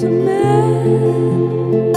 to man.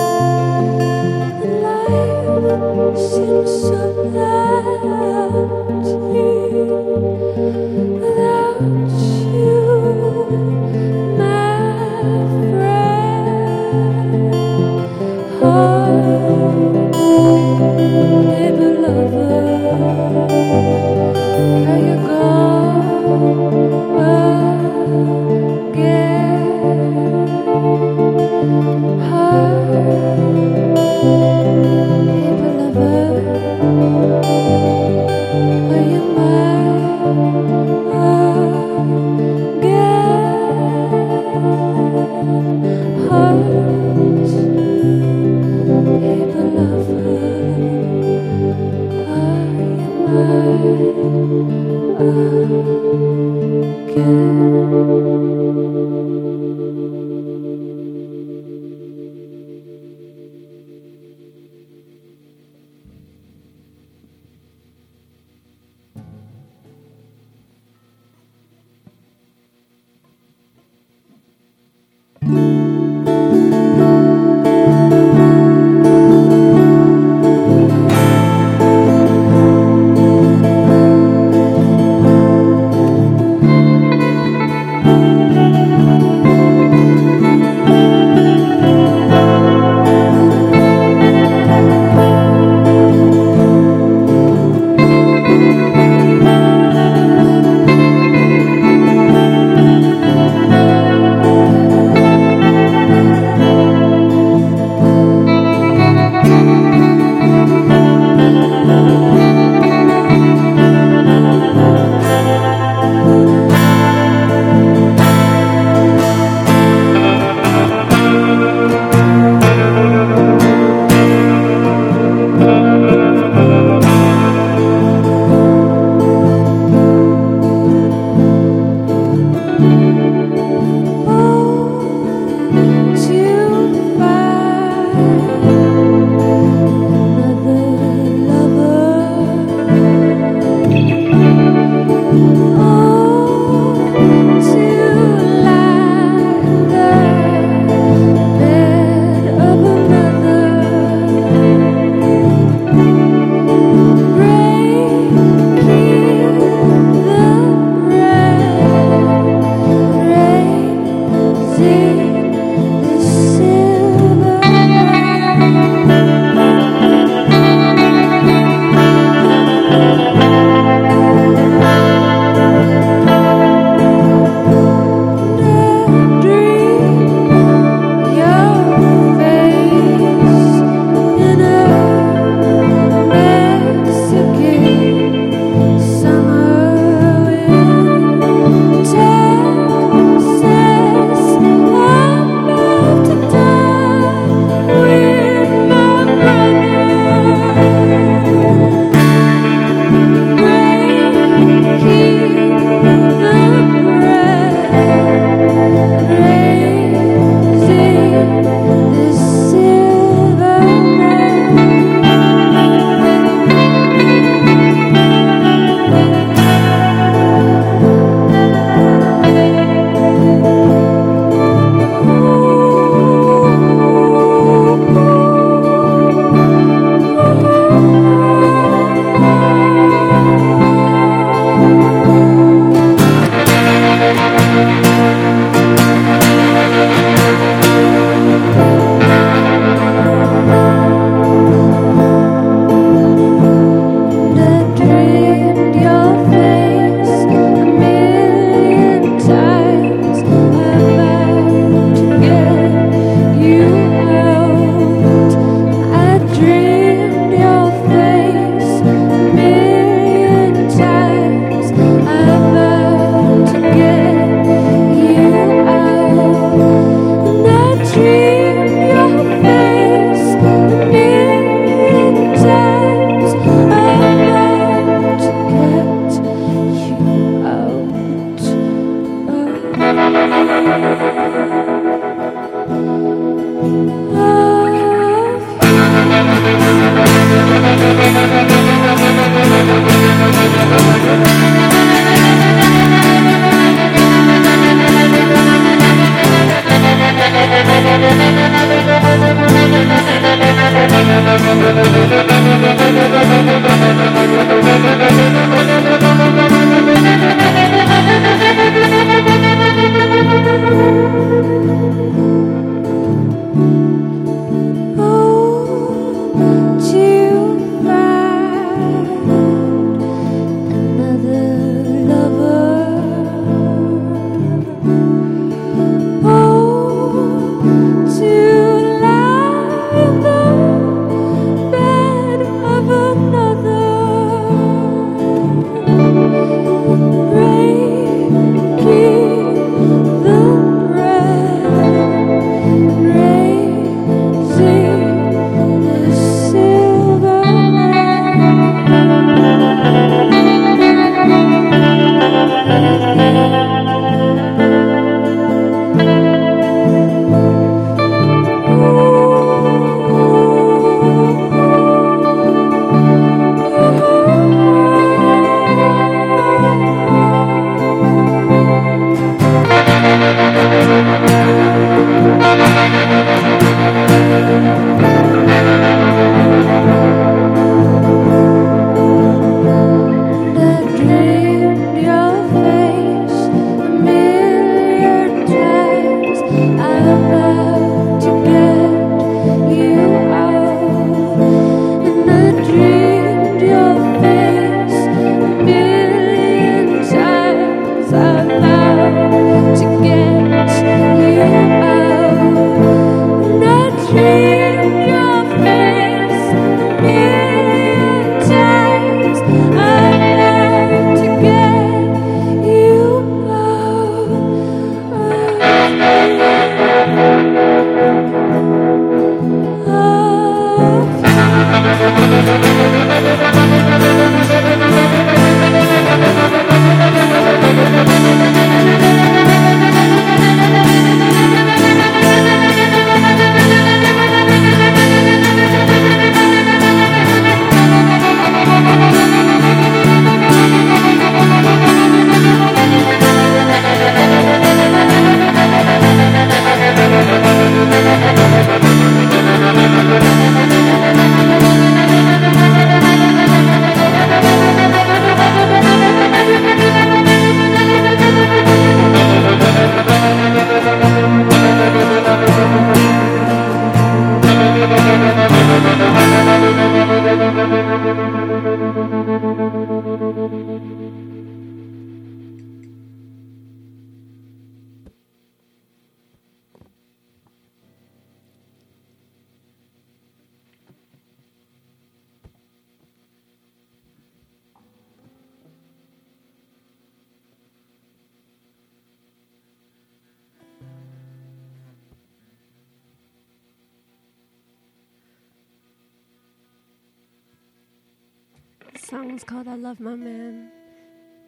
song is called I Love My Man.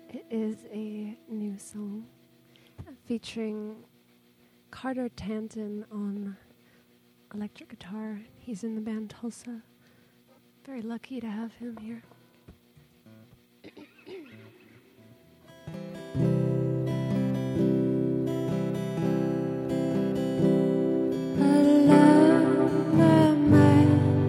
It is a new song featuring Carter Tanton on electric guitar. He's in the band Tulsa. Very lucky to have him here. I love my man.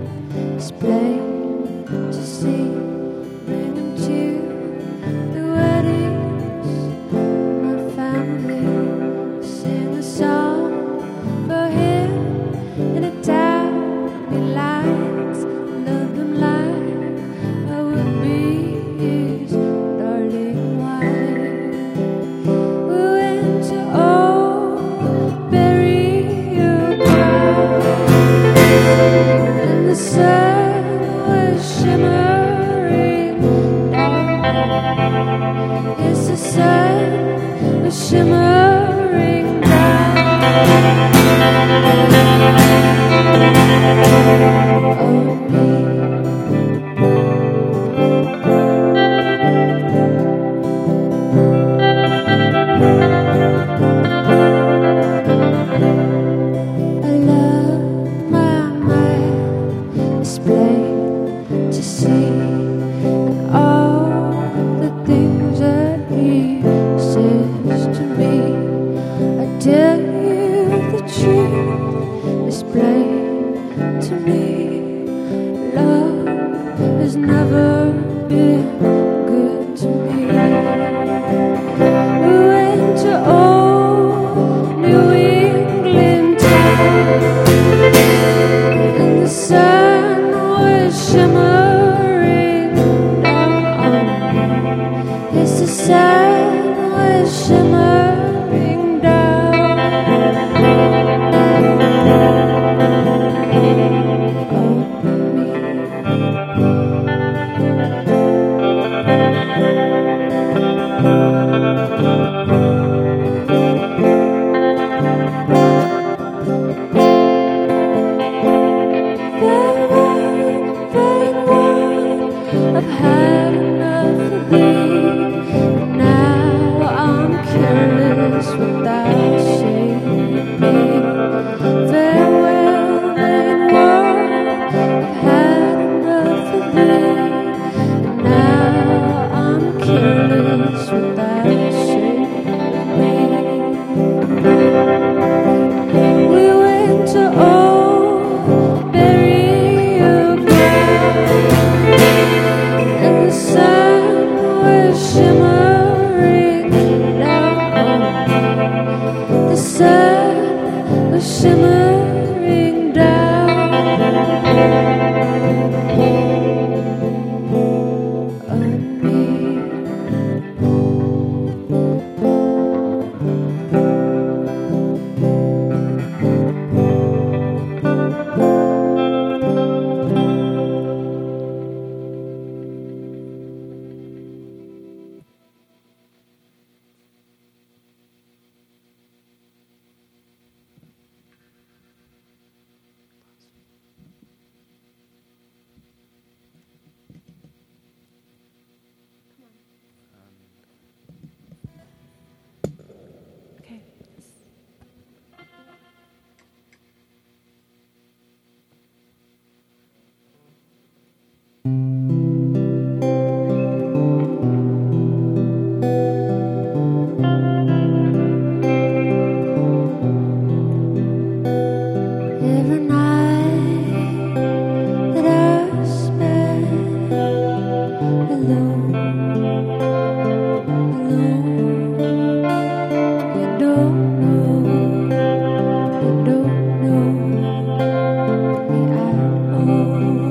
Oh.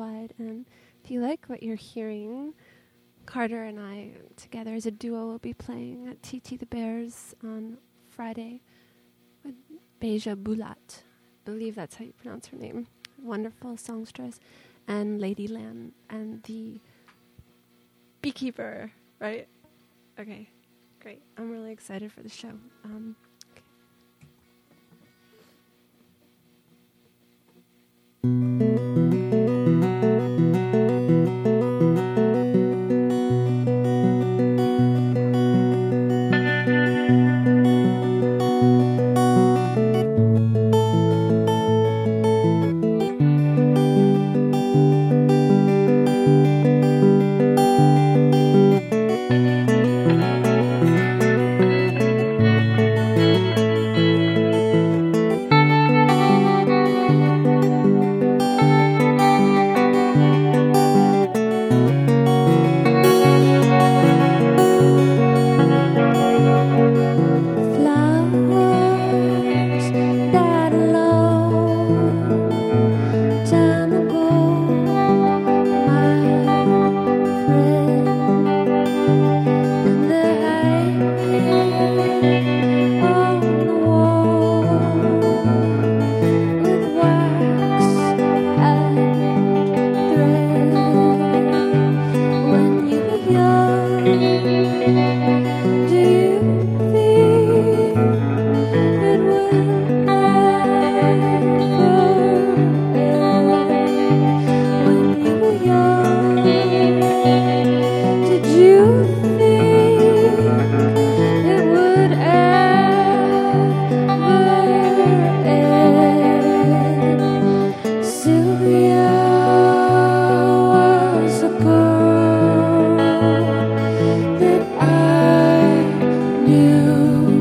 And if you like what you're hearing, Carter and I together as a duo will be playing at TT the Bears on Friday with Basia Bulat. I believe that's how you pronounce her name. Wonderful songstress. And Lady Lamb and the beekeeper, right? Okay, great. I'm really excited for the show. Um, you.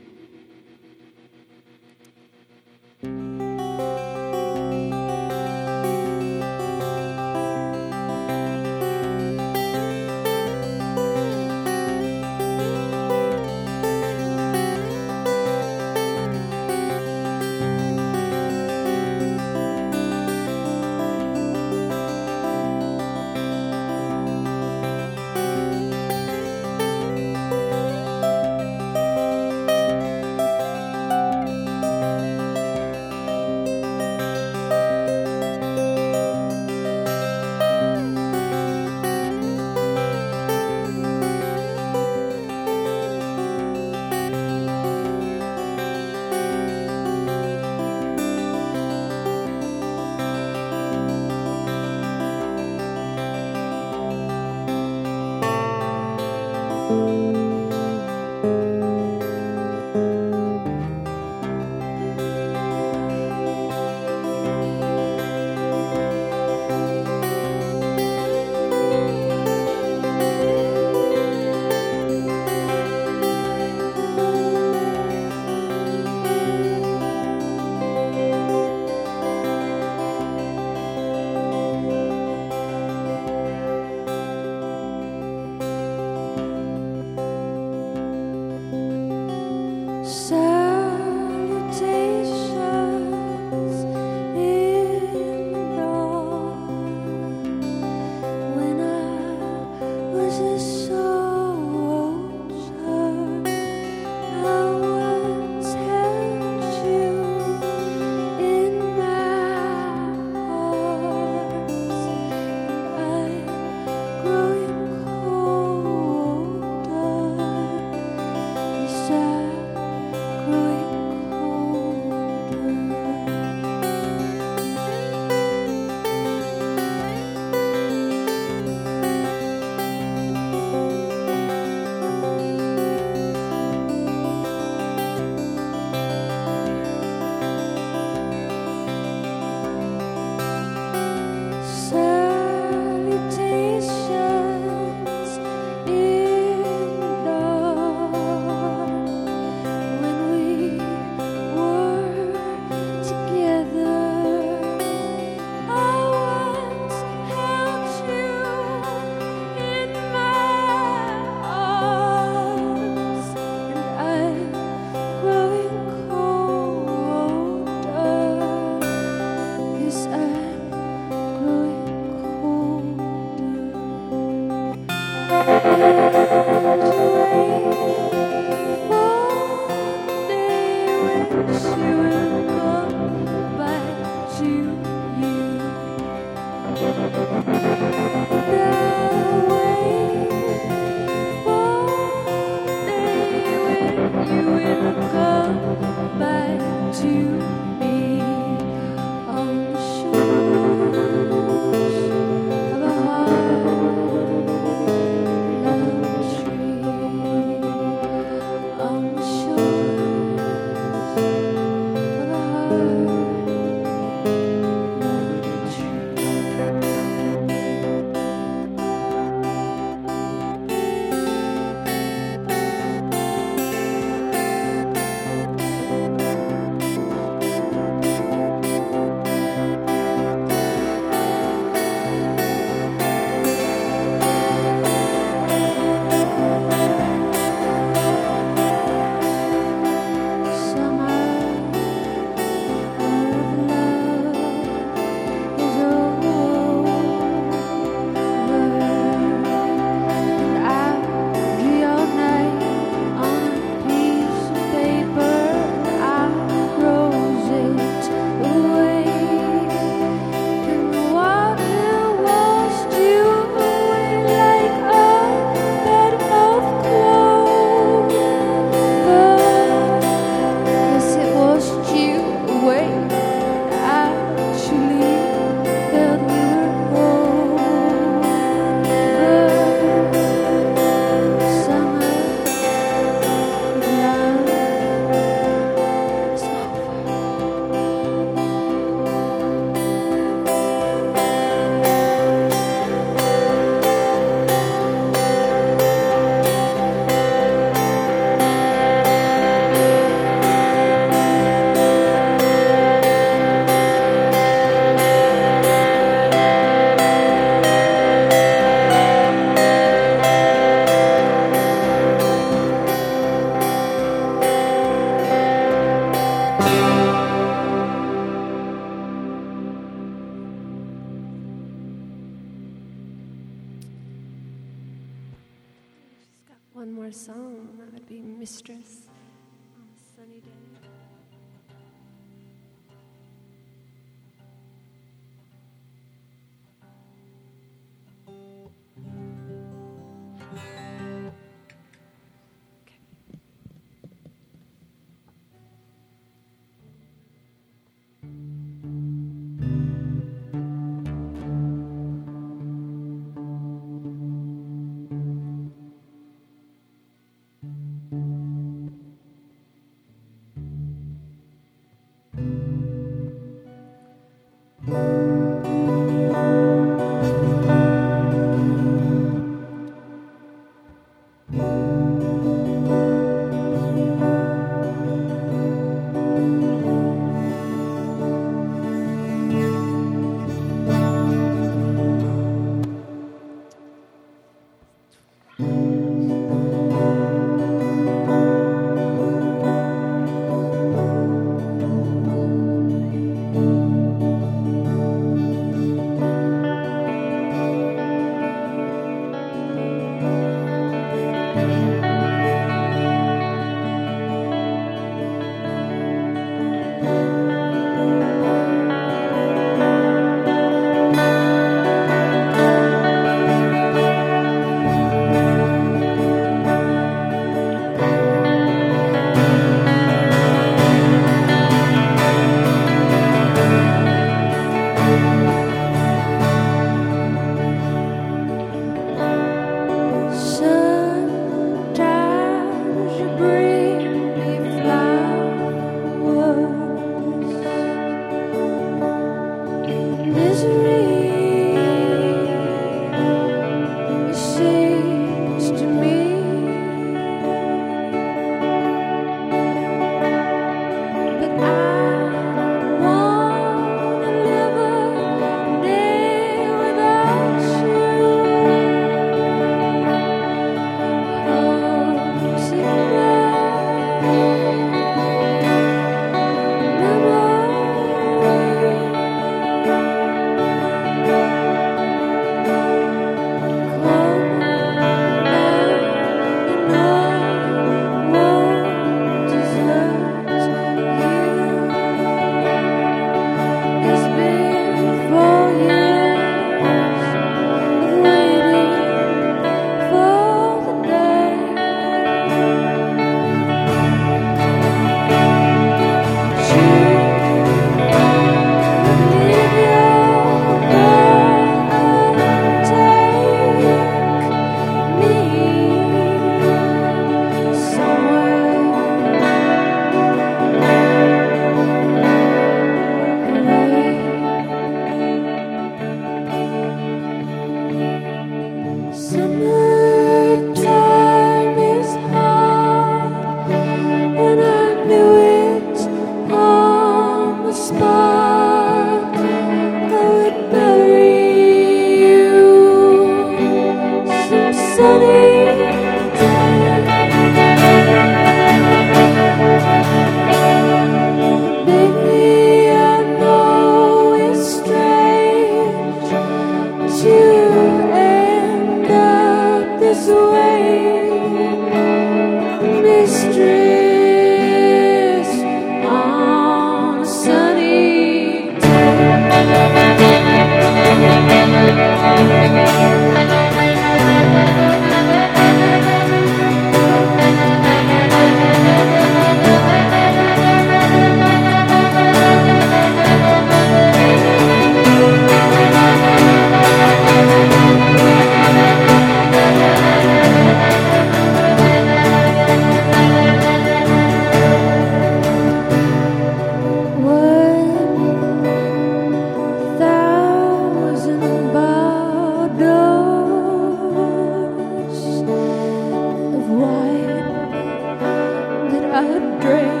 A dream.